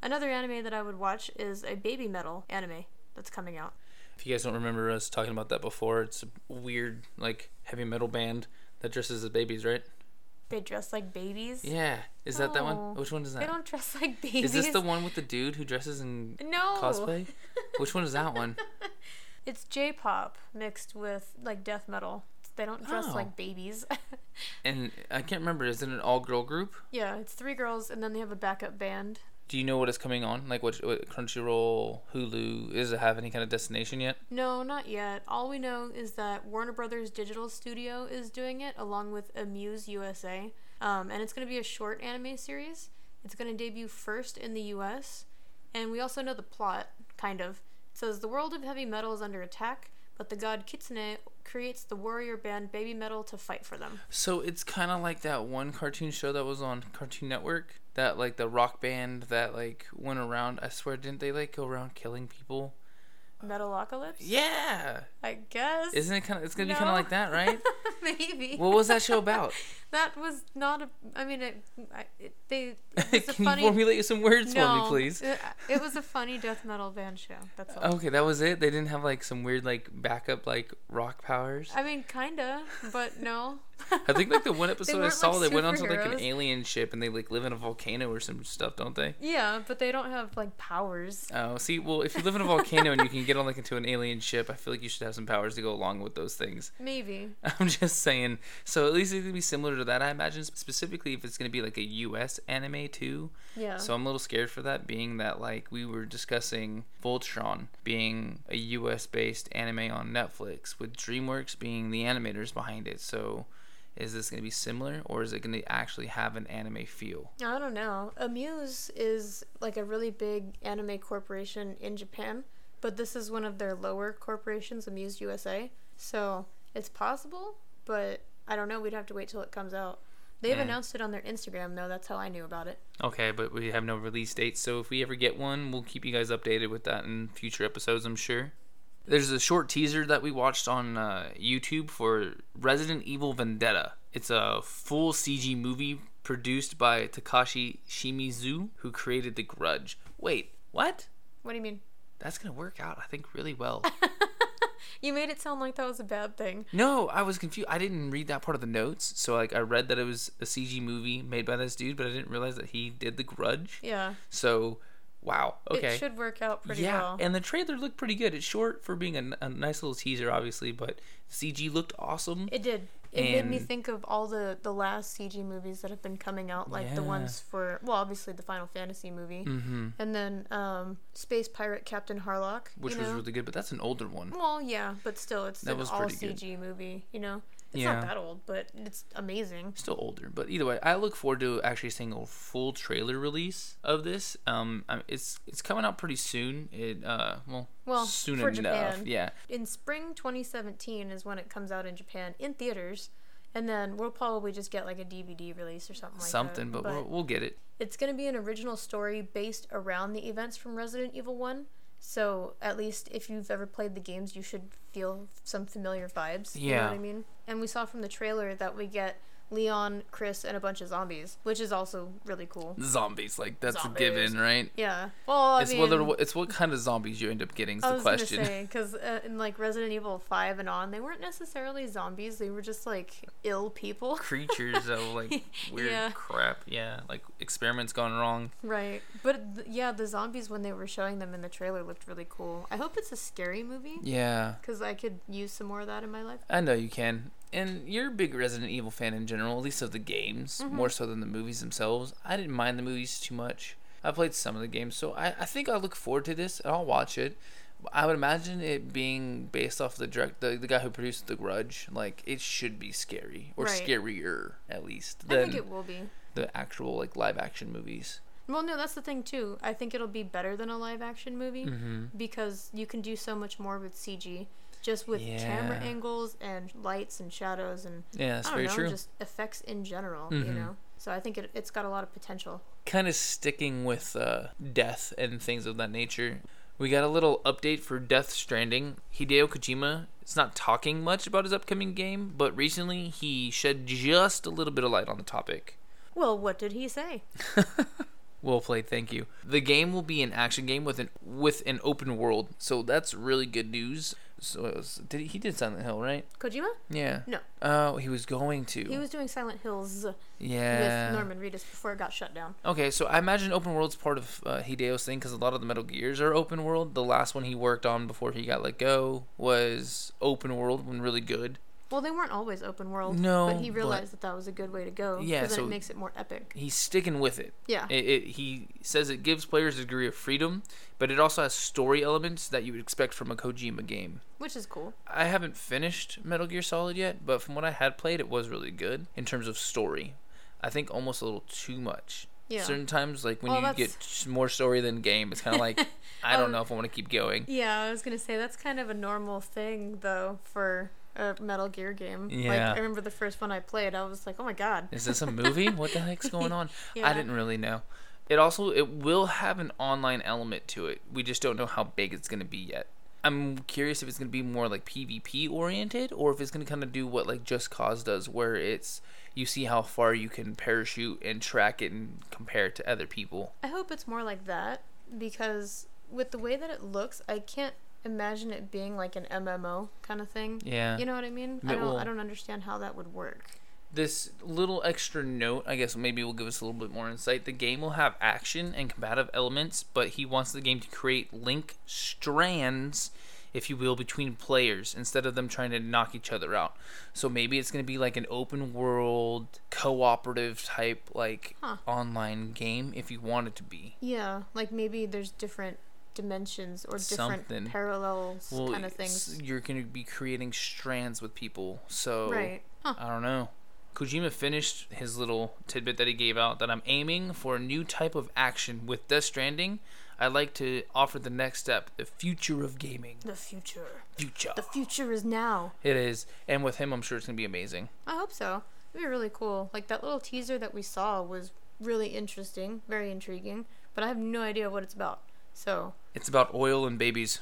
Another anime that I would watch is a baby metal anime that's coming out. If you guys don't remember us talking about that before, it's a weird like heavy metal band that dresses as babies, right? They dress like babies. Yeah, is that that one? Which one is that? They don't dress like babies. Is this the one with the dude who dresses in No. cosplay? Which one is that one? It's J-pop mixed with like death metal. They don't dress Oh. like babies. And I can't remember. Is it an all girl group? yeah, it's three girls and then they have a backup band. Do you know what is coming on? Like what, what Crunchyroll, Hulu? Does it have any kind of destination yet? No, not yet. All we know is that Warner Brothers Digital Studio is doing it along with Amuse USA. Um, and it's going to be a short anime series. It's going to debut first in the US. And we also know the plot, kind of. It says the world of heavy metal is under attack, but the god Kitsune creates the warrior band Baby Metal to fight for them. So it's kind of like that one cartoon show that was on Cartoon Network. That like the rock band that like went around. I swear, didn't they like go around killing people? Metalocalypse? Yeah. I guess. Isn't it kind of? It's gonna be kind of like that, right? Maybe. what was that show about? That was not a. I mean, it, I, it, they. It was a Can funny. you formulate some words for me, please? It, it was a funny death metal band show. That's all. Okay, that was it. They didn't have like some weird like backup like rock powers. I mean, kinda, but no. I think like the one episode I saw, like, they went onto like an alien ship and they like live in a volcano or some stuff, don't they? Yeah, but they don't have like powers. Oh, see, well, if you live in a volcano and you can get on like into an alien ship, I feel like you should have some powers to go along with those things. Maybe. I'm just saying. So at least it gonna be similar to that, I imagine. Specifically, if it's gonna be like a U.S. anime too. Yeah. So I'm a little scared for that, being that like we were discussing Voltron being a U.S. based anime on Netflix, with DreamWorks being the animators behind it. So. Is this going to be similar, or is it going to actually have an anime feel? I don't know. Amuse is like a really big anime corporation in Japan, but this is one of their lower corporations, Amuse USA. So it's possible, but I don't know. We'd have to wait till it comes out. They've announced it on their Instagram, though. That's how I knew about it. Okay, but we have no release date, so if we ever get one, we'll keep you guys updated with that in future episodes, I'm sure. There's a short teaser that we watched on uh, YouTube for Resident Evil Vendetta. It's a full CG movie produced by Takashi Shimizu, who created The Grudge. Wait, what? What do you mean? That's gonna work out, I think, really well. You made it sound like that was a bad thing. No, I was confused. I didn't read that part of the notes, so like I read that it was a CG movie made by this dude, but I didn't realize that he did The Grudge. Yeah. So, wow. Okay. It should work out pretty yeah, well. and the trailer looked pretty good. It's short for being a nice little teaser, obviously, but CG looked awesome. It did. It made me think of all the the last CG movies that have been coming out, like the ones for well, obviously the Final Fantasy movie, hmm and then um, Space Pirate Captain Harlock, Which was know? really good, but that's an older one. well, yeah, but still, it's That an all pretty good. CG movie. You know, it's Yeah. not that old, but it's amazing. Still older, but either way, I look forward to actually seeing a full trailer release of this. Um, it's it's coming out pretty soon. It uh, well, Well, soon enough. Japan. Yeah, In spring 2017 is when it comes out in Japan in theaters, and then we'll probably just get like a DVD release or something like something, that. but, we'll, we'll get it. It's going to be an original story based around the events from Resident Evil 1. So, at least if you've ever played the games, you should feel some familiar vibes. You know Yeah. what I mean? And we saw from the trailer that we get Leon, Chris, and a bunch of zombies, which is also really cool. Zombies, like that's Zombies. a given, right? Yeah. Well, I it's mean, whether it's what kind of zombies you end up getting is I the was question. gonna say because uh, in like Resident Evil Five and on, they weren't necessarily zombies. They were just like ill people. Creatures of like weird Yeah. crap, yeah, like experiments gone wrong. Right. But th- yeah, the zombies when they were showing them in the trailer looked really cool. I hope it's a scary movie Yeah, because I could use some more of that in my life. I know you can. And you're a big Resident Evil fan in general, at least of the games, Mm-hmm. more so than the movies themselves. I didn't mind the movies too much. I played some of the games, so I, I think I'll look forward to this and I'll watch it. I would imagine it being based off the direct the, the guy who produced The Grudge. Like it should be scary or Right. scarier at least I think it will be. the actual like live action movies. Well, no, that's the thing too. I think it'll be better than a live action movie Mm-hmm. because you can do so much more with CG, just with camera angles and lights and shadows and Yeah, that's I don't very know, true. just effects in general. You Mhm. know, so I think it, it's got a lot of potential. kind of sticking with uh, death and things of that nature. We got a little update for Death Stranding. Hideo Kojima is not talking much about his upcoming game, but recently he shed just a little bit of light on the topic. Well, what did he say? Well played, thank you. The game will be an action game with an with an open world, so that's really good news. So was, did he, he did Silent Hill, right? Kojima? Yeah. No. Oh, he was going to. He was doing Silent Hills yeah. with Norman Reedus before it got shut down. Okay, so I imagine open world's part of uh, Hideo's thing because a lot of the Metal Gears are open world. The last one he worked on before he got let go was open world, when really good. Well, they weren't always open world. No, but he but- realized that that was a good way to go. Yeah, because so- it makes it more epic. He's sticking with it. Yeah. It, it. He says it gives players a degree of freedom, but it also has story elements that you would expect from a Kojima game. Which is cool. I haven't finished Metal Gear Solid yet, but from what I had played, it was really good in terms of story. I think almost a little too much. Yeah. Certain times, like when Well, you that's- get more story than game, it's kind of like I don't Um, know if I want to keep going. Yeah, I was gonna say that's kind of a normal thing though for a Metal Gear game. Like Yeah. I remember the first one I played, I was like, oh my god. Is this a movie? What the heck's going on? I didn't really know. It also it will have an online element to it. We just don't know how big it's going to be yet. I'm curious if it's going to be more like PvP oriented or if it's going to kind of do what like Just Cause does where it's you see how far you can parachute and track it and compare it to other people. I hope it's more like that because with the way that it looks, I can't imagine it being like an MMO kind of thing. Yeah. You know what I mean? It I don't will- I don't understand how that would work. this little extra note, I guess maybe will give us a little bit more insight. The game will have action and combative elements, but he wants the game to create link strands, if you will, between players instead of them trying to knock each other out. So maybe it's going to be like an open world, cooperative type, like Huh. online game if you want it to be. Yeah, like maybe there's different dimensions or different Something. parallels kind of things. You're going to be creating strands with people. So Right. Huh. I don't know. Kojima finished his little tidbit that he gave out that I'm aiming for a new type of action with Death Stranding. I'd like to offer the next step, the future of gaming. The future. Future. The future is now. It is, and with him, I'm sure it's gonna be amazing. I hope so. It'd be really cool. Like that little teaser that we saw was really interesting, very intriguing, but I have no idea what it's about. So, It's about oil and babies.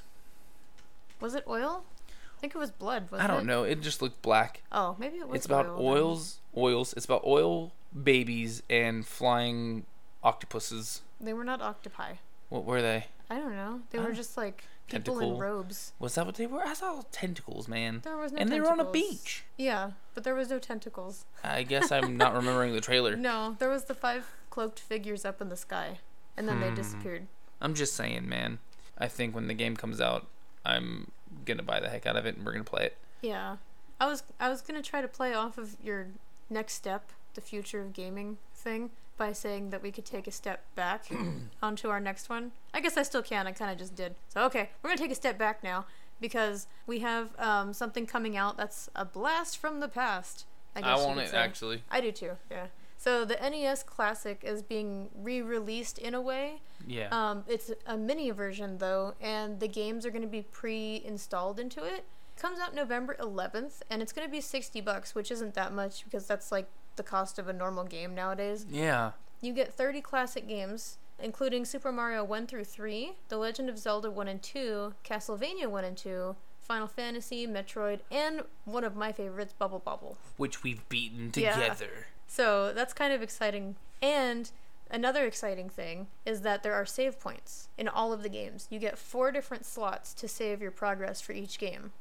was it oil? I think it was blood. I don't it? know. It just looked black. Oh, maybe it was. It's about oil then. oils, oils. It's about oil, babies, and flying octopuses. They were not octopi. What were they? I don't know. They were just like people in robes. Was that what they were? I saw tentacles, man. There was no and they were on a beach. Yeah, but there was no tentacles. I guess I'm not remembering the trailer. No, there was the five cloaked figures up in the sky, and then they Hmm. disappeared. I'm just saying, man. I think when the game comes out, I'm gonna buy the heck out of it and we're gonna play it. Yeah, I was I was gonna try to play off of your next step, the future of gaming thing, by saying that we could take a step back onto our next one. I guess I still can. I kind of just did. So okay, we're gonna take a step back now because we have um, something coming out that's a blast from the past. I, I, guess you want it say. actually. I do too. Yeah. So the NES Classic is being re-released in a way. Yeah. Um, it's a mini version though, and the games are going to be pre-installed into it. Comes out November 11th, and it's going to be 60 bucks, which isn't that much because that's like the cost of a normal game nowadays. yeah. You get 30 classic games, including Super Mario 1 through 3, The Legend of Zelda 1 and 2, Castlevania 1 and 2, Final Fantasy, Metroid, and one of my favorites, Bubble Bobble. Which we've beaten together. Yeah. together. So that's kind of exciting. And another exciting thing is that there are save points in all of the games. You get four different slots to save your progress for each game.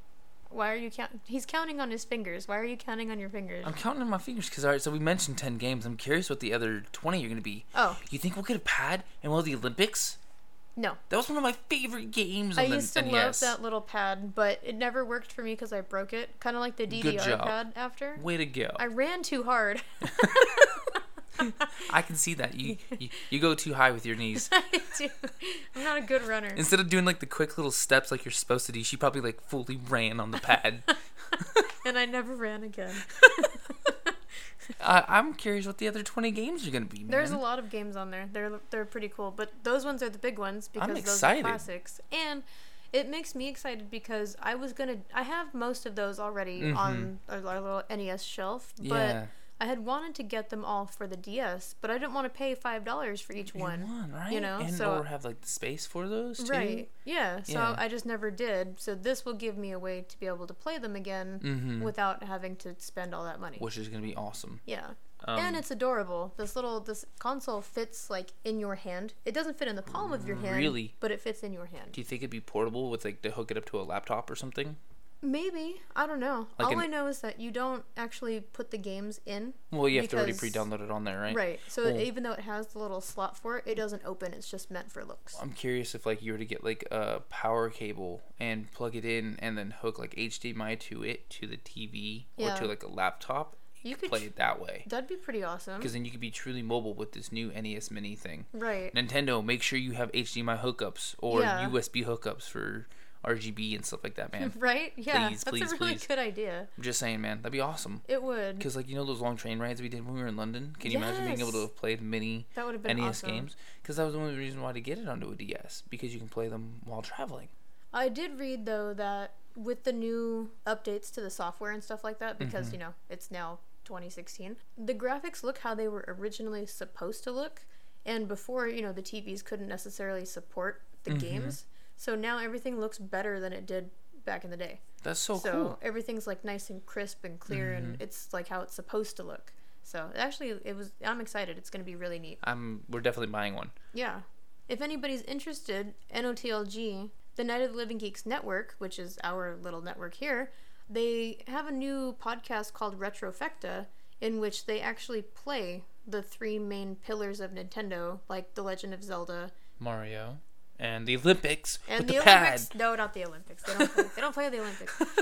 Why are you count? He's counting on his fingers. Why are you counting on your fingers? I'm counting on my fingers because all right. So we mentioned ten games. I'm curious what the other twenty are gonna be. Oh You think we'll get a pad and of the Olympics? no! That was one of my favorite games on I used to NES. love that little pad, but it never worked for me because I broke it. Kind of like the DDR pad after. Way to go! I ran too hard. I can see that you, you you go too high with your knees. I do. I'm not a good runner. Instead of doing like the quick little steps like you're supposed to do, she probably like fully ran on the pad. and I never ran again. I, I'm curious what the other 20 games are gonna be. Man. There's a lot of games on there. They're they're pretty cool, but those ones are the big ones because those are classics. And it makes me excited because I was gonna I have most of those already on mm-hmm. our, our little NES shelf, Yeah. I had wanted to get them all for the DS, but I didn't want to pay five dollars for each one. one, right? you know, and so- or have like the space for those too. Right. Yeah. So Yeah. I just never did. So this will give me a way to be able to play them again Mhm. without having to spend all that money. Which is gonna be awesome. Yeah. Um, and it's adorable. This little this console fits like in your hand. It doesn't fit in the palm of your hand. Really? But it fits in your hand. Do you think it'd be portable with like to hook it up to a laptop or something? Maybe. I don't know. Like All an- I know is that you don't actually put the games in. Well, you have to already pre-download it on there, right? Right. So Well- even though it has the little slot for it, it doesn't open. It's just meant for looks. I'm curious if like you were to get like a power cable and plug it in and then hook like HDMI to it to the TV Yeah. or to like a laptop. You could could play it that way That'd be pretty awesome. because then you could be truly mobile with this new NES Mini thing. Right. Nintendo, make sure you have HDMI hookups or Yeah. USB hookups for RGB and stuff like that, man. Right? Yeah. Please, That's please, a really please. good idea. I'm just saying, man, that'd be awesome. It would. Because like you know those long train rides we did when we were in London. Can you imagine being able to have played mini That would have been NES awesome. games? Because that was the only reason why to get it onto a DS because you can play them while traveling. I did read though that with the new updates to the software and stuff like that, because Mm-hmm. you know it's now 2016, the graphics look how they were originally supposed to look, and before you know the TVs couldn't necessarily support the Mm-hmm. games, so now everything looks better than it did back in the day. That's so, so cool. Mm-hmm. everything's like nice and crisp and clear, and it's like how it's supposed to look. So actually, it was. I'm excited. It's going to be really neat. I'm we're definitely buying one. Yeah. If anybody's interested, NOTLG, the Night of the Living Geeks Network, which is our little network here, they have a new podcast called Retrofecta in which they actually play the three main pillars of Nintendo, like The Legend of Zelda Mario and the Olympics and the, the, Olympics. pad. No, not the Olympics. They don't play, they don't play the Olympics.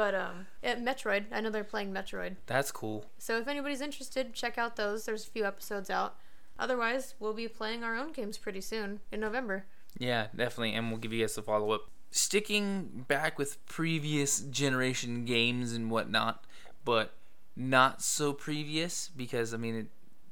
But um, at Metroid, I know they're playing Metroid. That's cool. So if anybody's interested, check out those. There's a few episodes out. Otherwise, we'll be playing our own games pretty soon in November. Yeah, definitely, and we'll give you guys a follow up. Sticking back with previous generation games and whatnot, but not so previous because I mean it,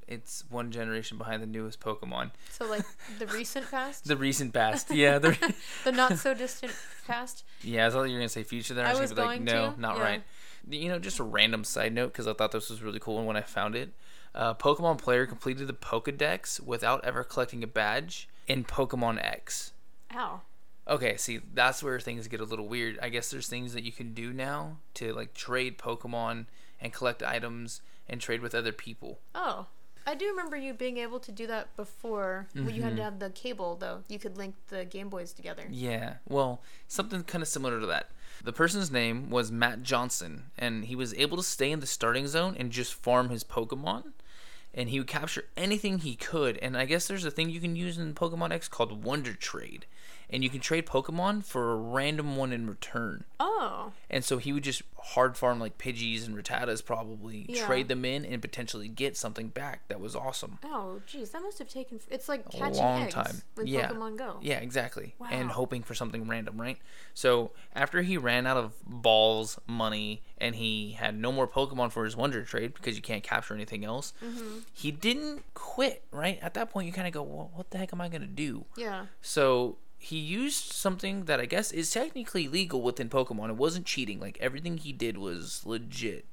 it's one generation behind the newest Pokemon. So like the recent past, The recent past, yeah, the the not so distant past. yeah. I thought you were gonna say future there. I was, be like, going no, to, not yeah. right. You know, just a random side note because I thought this was really cool, and when I found it, uh, Pokemon player completed the Pokedex without ever collecting a badge in Pokemon X. Ow. Okay, see, that's where things get a little weird. I guess there's things that you can do now to like trade Pokemon and collect items and trade with other people. Oh. I do remember you being able to do that before. When you had mm-hmm. to have the cable, though. You could link the Game Boys together. Yeah, well, something kind of similar to that. The person's name was Matt Johnson, and he was able to stay in the starting zone and just farm his Pokemon. And he would capture anything he could. And I guess there's a thing you can use in Pokemon X called Wonder Trade. And you can trade Pokemon for a random one in return. Oh. And so he would just hard farm like Pidgeys and Rattatas probably, Yeah. trade them in, and potentially get something back that was awesome. Oh, geez, that must have taken. It's like A catching long eggs time. with Yeah. Pokemon Go. Yeah, exactly. Wow. And hoping for something random, right? So after he ran out of balls, money, and he had no more Pokemon for his Wonder Trade because you can't capture anything else, Mm-hmm. he didn't quit, right? At that point, you kind of go, well, what the heck am I going to do? Yeah. So he used something that I guess is technically legal within Pokemon. It wasn't cheating. Like everything he did was legit.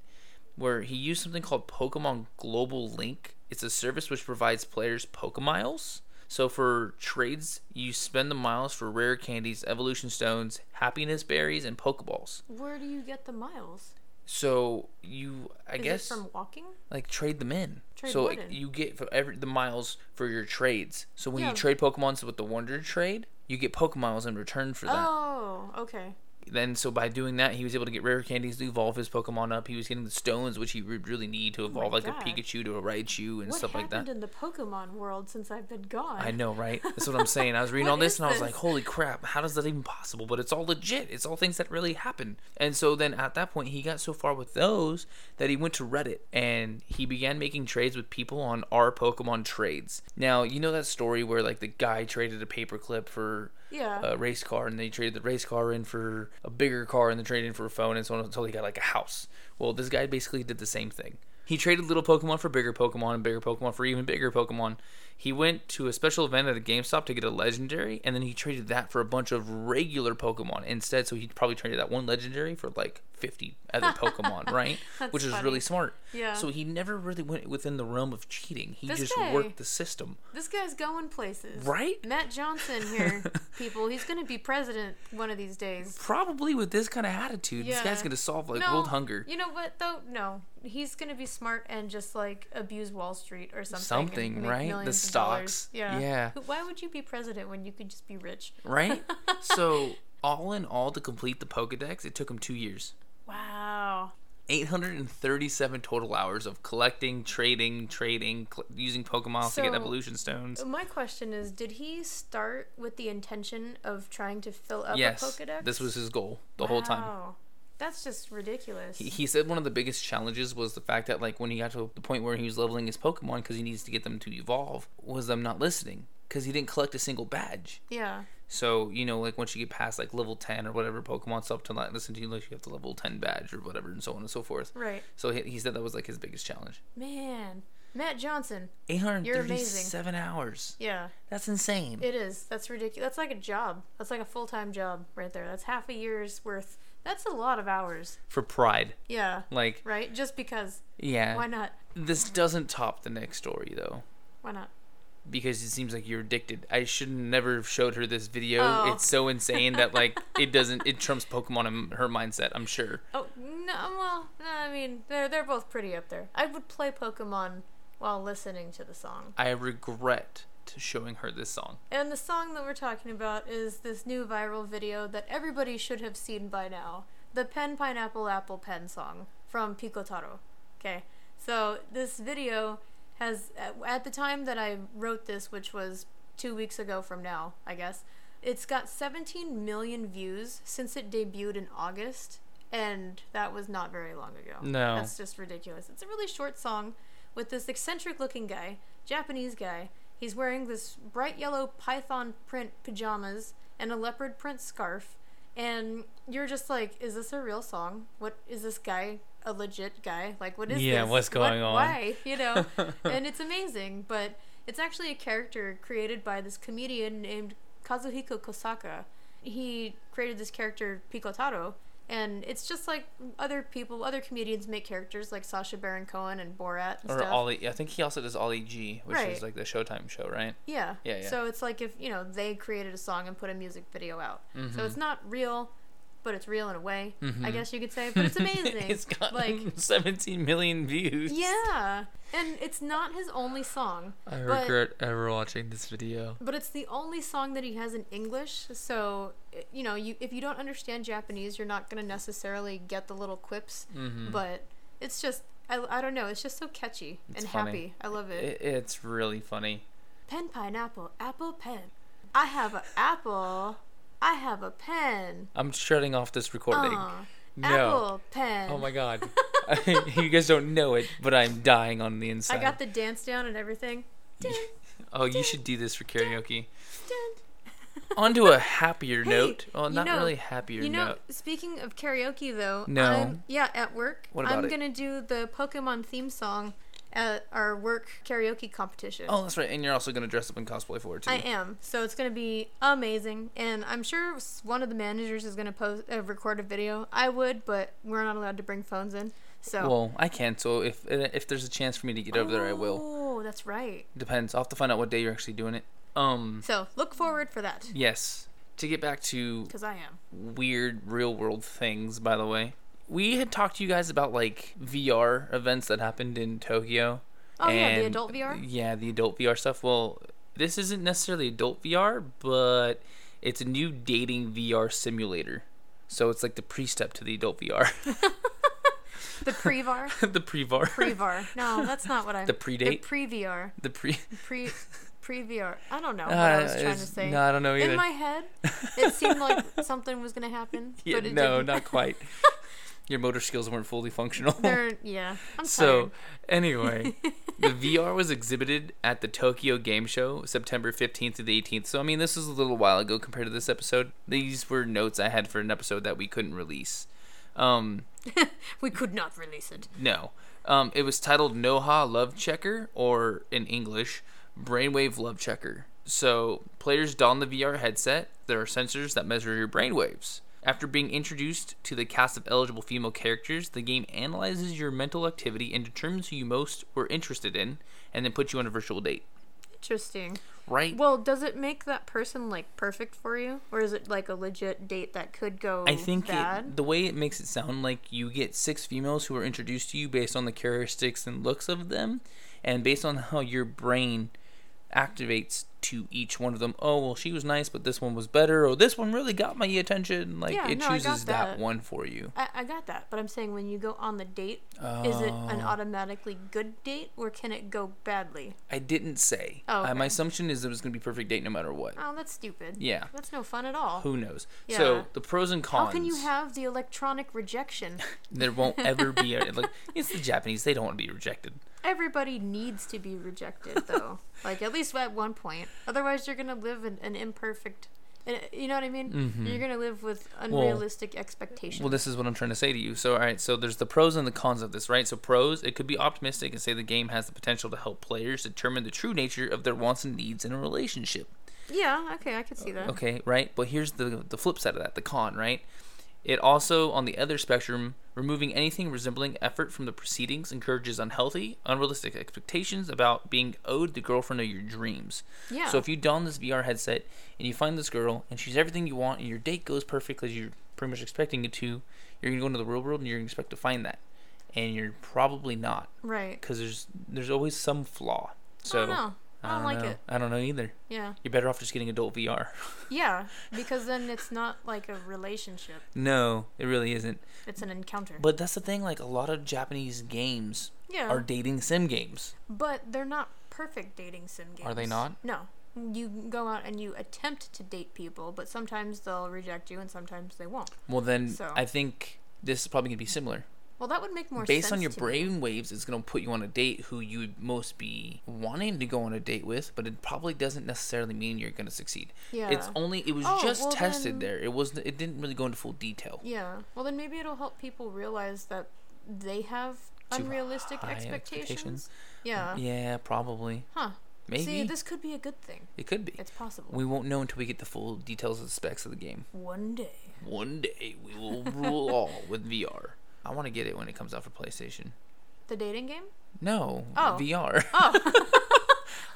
Where he used something called Pokemon Global Link. It's a service which provides players Pokemiles. So for trades, you spend the miles for rare candies, evolution stones, happiness berries, and Pokeballs. Where do you get the miles? So you, I Is guess, it from walking? like trade them in. Trade so like, you get for every the miles for your trades. So when Yeah. you trade Pokemons with the Wonder Trade, you get Pokemiles in return for that. Oh, okay. Then so by doing that, he was able to get rare candies to evolve his Pokemon up. He was getting the stones, which he would really need to oh evolve like Oh God. a Pikachu to a Raichu and What stuff like that. happened that. in the Pokemon world since I've been gone? I know, right? That's what I'm saying. I was reading all this is and I was this? like, holy crap, how is that even possible? But it's all legit. It's all things that really happen. And so then at that point, he got so far with those that he went to Reddit and he began making trades with people on our Pokemon trades. Now, you know that story where like the guy traded a paperclip for Yeah. a race car and they traded the race car in for a bigger car and they traded in for a phone and so on until he got like a house. Well, this guy basically did the same thing. He traded little Pokemon for bigger Pokemon and bigger Pokemon for even bigger Pokemon. He went to a special event at a GameStop to get a legendary and then he traded that for a bunch of regular Pokemon instead. So he probably traded that one legendary for like 50 other Pokemon, right? That's Which is really smart. Yeah. So he never really went within the realm of cheating. He This just guy- worked the system. this guy's going places. Right? Matt Johnson here, people. He's going to be president one of these days. Probably with this kind of attitude, this guy's going to solve like no, world hunger. You know what though? No, he's gonna be smart and just like abuse Wall Street or something. Something, right? The stocks. Yeah. Yeah. Why would you be president when you could just be rich? right? so all in all, to complete the Pokedex, it took him two years. Wow. 837 total hours of collecting, trading, trading, cl- using Pokemon to get evolution stones. My question is, did he start with the intention of trying to fill up yes, a Pokedex? this was his goal the whole time. Wow. That's just ridiculous. He, he said one of the biggest challenges was the fact that like when he got to the point where he was leveling his Pokemon because he needs to get them to evolve, was them not listening because he didn't collect a single badge. yeah. So you know, like once you get past like level ten or whatever Pokemon stuff to not listen to you, like you have the level ten badge or whatever, and so on and so forth. Right. So he, he said that was like his biggest challenge. Man. Matt Johnson. Eight hundred You're amazing. thirty-seven hours. Yeah. That's insane. It is. That's ridiculous. That's like a job. That's like a full time job right there. That's half a year's worth. That's a lot of hours. For pride, Yeah. like Right? Just because. yeah. Why not? This doesn't top the next story though, Why not? Because it seems like you're addicted. I should never have showed her this video. Oh. It's so insane that like it doesn't. It trumps Pokemon in her mindset. I'm sure. Oh no! Well, no, I mean they're they're both pretty up there. I would play Pokemon while listening to the song. I regret to showing her this song. And the song that we're talking about is this new viral video that everybody should have seen by now. The Pen Pineapple Apple Pen song from Pikotaro. Okay. So this video has at- the time that I wrote this, which was 2 weeks ago from now, I guess. It's got 17 million views since it debuted in August, and that was not very long ago. No. That's just ridiculous. It's a really short song with this eccentric looking guy, Japanese guy. He's wearing this bright yellow python print pajamas and a leopard print scarf. And you're just like, is this a real song? What is this guy a legit guy? Like, what is Yeah, this? what's going What- on? Why? You know? and it's amazing, but it's actually a character created by this comedian named Kazuhiko Kosaka. He created this character Pikotaro, and it's just like other people, other comedians make characters like Sacha Baron Cohen and Borat and Or stuff. Ali. I think he also does Ali G, which Right. is like the Showtime show, right? Yeah. Yeah, yeah. So it's like if, you know, they created a song and put a music video out. Mm-hmm. So it's not real. But it's real in a way. I Mhm. guess you could say, but it's amazing. it's got like 17 million views. yeah, and it's not his only song. I But- regret ever watching this video. But it's the only song that he has in English, so you know, you if you don't understand Japanese, you're not gonna necessarily get the little quips. Mhm. But it's just, I, I don't know, it's just so catchy It's and funny. happy. I love it. It, it's really funny. Pen, pineapple, apple, pen. I have an apple. I have a pen. I'm shutting off this recording. Uh, no. Apple, pen. Oh my god. you guys don't know it, but I'm dying on the inside. I got the dance down and everything. Dun, oh, you should do this for karaoke. dun. On to a happier Hey, note. Well, not know- really happier You know, note. speaking of karaoke though, No. I'm, yeah, at work, What about I'm gonna do the Pokemon theme song at our work karaoke competition. Oh, that's right. And you're also going to dress up in cosplay for it, too. I am. So it's going to be amazing. And I'm sure one of the managers is going to post uh, record a video. I would, but we're not allowed to bring phones in. So Well, I can, so if if there's a chance for me to get over there, I will. Oh, that's right. Depends. I'll have to find out what day you're actually doing it. Um, So look forward for that yes. To get back to because I am. weird real world things, by the way. We had talked to you guys about like VR events that happened in Tokyo. Oh yeah, the adult VR. Yeah, the adult VR stuff. Well, this isn't necessarily adult VR, but it's a new dating VR simulator. So it's like the pre-step to the adult VR, The pre-VAR. the pre-VR, Pre-VAR. No, that's not what I. the pre-date, The pre-VR. the pre. Pre. Pre-VR. I don't know what I was Uh, trying to say. No, I don't know either. In my head, it seemed like something was gonna happen, yeah, but it no, didn't. not quite. Your motor skills weren't fully functional. They're yeah. I'm So, tired. anyway, the VR was exhibited at the Tokyo Game Show September 15th to the 18th. So, I mean, this was a little while ago compared to this episode. These were notes I had for an episode that we couldn't release. Um, we could not release it. no. Um, it was titled Noha Love Checker, or in English, Brainwave Love Checker. So, players don the VR headset. There are sensors that measure your brainwaves. After being introduced to the cast of eligible female characters, the game analyzes your mental activity and determines who you most were interested in, and then puts you on a virtual date. Interesting. Right? Well, does it make that person like perfect for you, or is it like a legit date that could go I think it, the way it makes it sound like you get six females who are introduced to you based on the characteristics and looks of them, and based on how your brain activates to each one of them. Oh well, she was nice, but this one was better. Or this one really got my attention. Like Yeah, it no, chooses that. that. one for you. I, I got that, but I'm saying when you go on the date, is it an Oh. automatically good date, or can it go badly? I didn't say. Oh, Uh, my assumption is it was gonna be perfect date no matter what. Oh, that's stupid. Yeah. That's no fun at all. Who knows? Yeah. So the pros and cons. How can you have the electronic rejection? There won't ever be a like. It's the Japanese. They don't want to be rejected. Everybody needs to be rejected, though. like at least at one point. Otherwise, you're gonna live in an imperfect. Uh, You know what I mean? You're gonna live with unrealistic expectations. Mm-hmm. Well, this is what I'm trying to say to you. So, all right, so there's the pros and the cons of this, right? So, pros, it could be optimistic and say the game has the potential to help players determine the true nature of their wants and needs in a relationship. yeah, okay, I can see that. Okay, right? But here's the the flip side of that, the con, right? It also, on the other spectrum, removing anything resembling effort from the proceedings encourages unhealthy, unrealistic expectations about being owed the girlfriend of your dreams. Yeah. So if you don this VR headset and you find this girl and she's everything you want and your date goes perfect because you're pretty much expecting it to, you're gonna go into the real world and you're gonna expect to find that, and you're probably not Right. because there's there's always some flaw. So I don't. I don't, like know. it. I don't know either. Yeah. You're better off just getting adult VR. Yeah, because then it's not like a relationship. no, it really isn't. It's an encounter. But that's the thing. Like a lot of Japanese games yeah. are dating sim games. But they're not perfect dating sim games. Are they not? No. You go out and you attempt to date people, but sometimes they'll reject you and sometimes they won't. Well, then So- I think this is probably gonna be similar. Well, that would make more sense. Based on your to me. brain waves, it's gonna put you on a date who you'd most be wanting to go on a date with, but it probably doesn't necessarily mean you're gonna succeed. Yeah. It's only it was Oh, just well tested then- there. It was it didn't really go into full detail. Yeah. Well, then maybe it'll help people realize that they have Too unrealistic expectations. expectations. Yeah. Yeah, probably. Huh. Maybe See, this could be a good thing. it could be. It's possible. We won't know until we get the full details of the specs of the game. One day. One day we will rule all with VR. I want to get it when it comes out for PlayStation. The dating game? No, Oh. VR. Oh.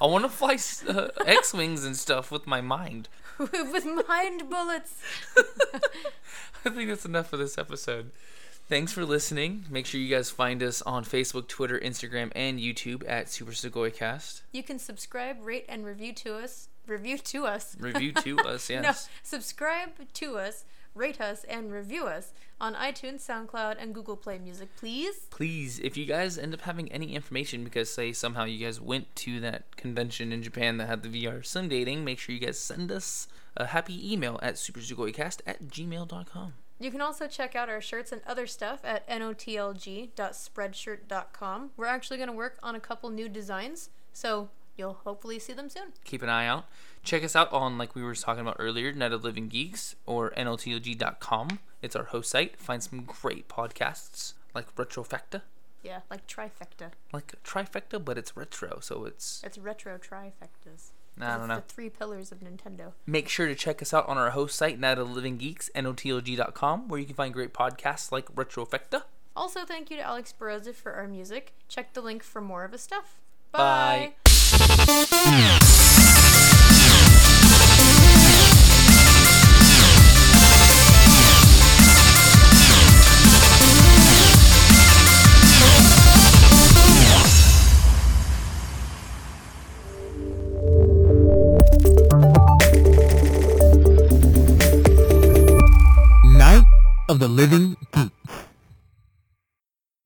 I want to fly uh, X wings and stuff with my mind. with mind bullets. I think that's enough for this episode. Thanks for listening. Make sure you guys find us on Facebook, Twitter, Instagram, and YouTube at Super Sugoi Cast. You can subscribe, rate, and review to us. Review to us. Review to us, yes. No, subscribe to us, rate us, and review us on iTunes, SoundCloud, and Google Play Music, please. Please, if you guys end up having any information because say somehow you guys went to that convention in Japan that had the VR sim dating, make sure you guys send us a happy email at supersugoicast at gmail.com. You can also check out our shirts and other stuff at notlg.spreadshirt.com. We're actually going to work on a couple new designs, so you'll hopefully see them soon. Keep an eye out. Check us out on, like we were talking about earlier, Net of Living Geeks or notlg.com. It's our host site. Find some great podcasts like Retrofecta. Yeah, like trifecta. Like trifecta, but it's retro, so it's. It's retro trifectas. I don't it's know. the three pillars of Nintendo. Make sure to check us out on our host site, Night of Living Geeks, notlg.com, where you can find great podcasts like Retrofecta. Also, thank you to Alex Baroza for our music. Check the link for more of his stuff. Bye. Bye of the living deep.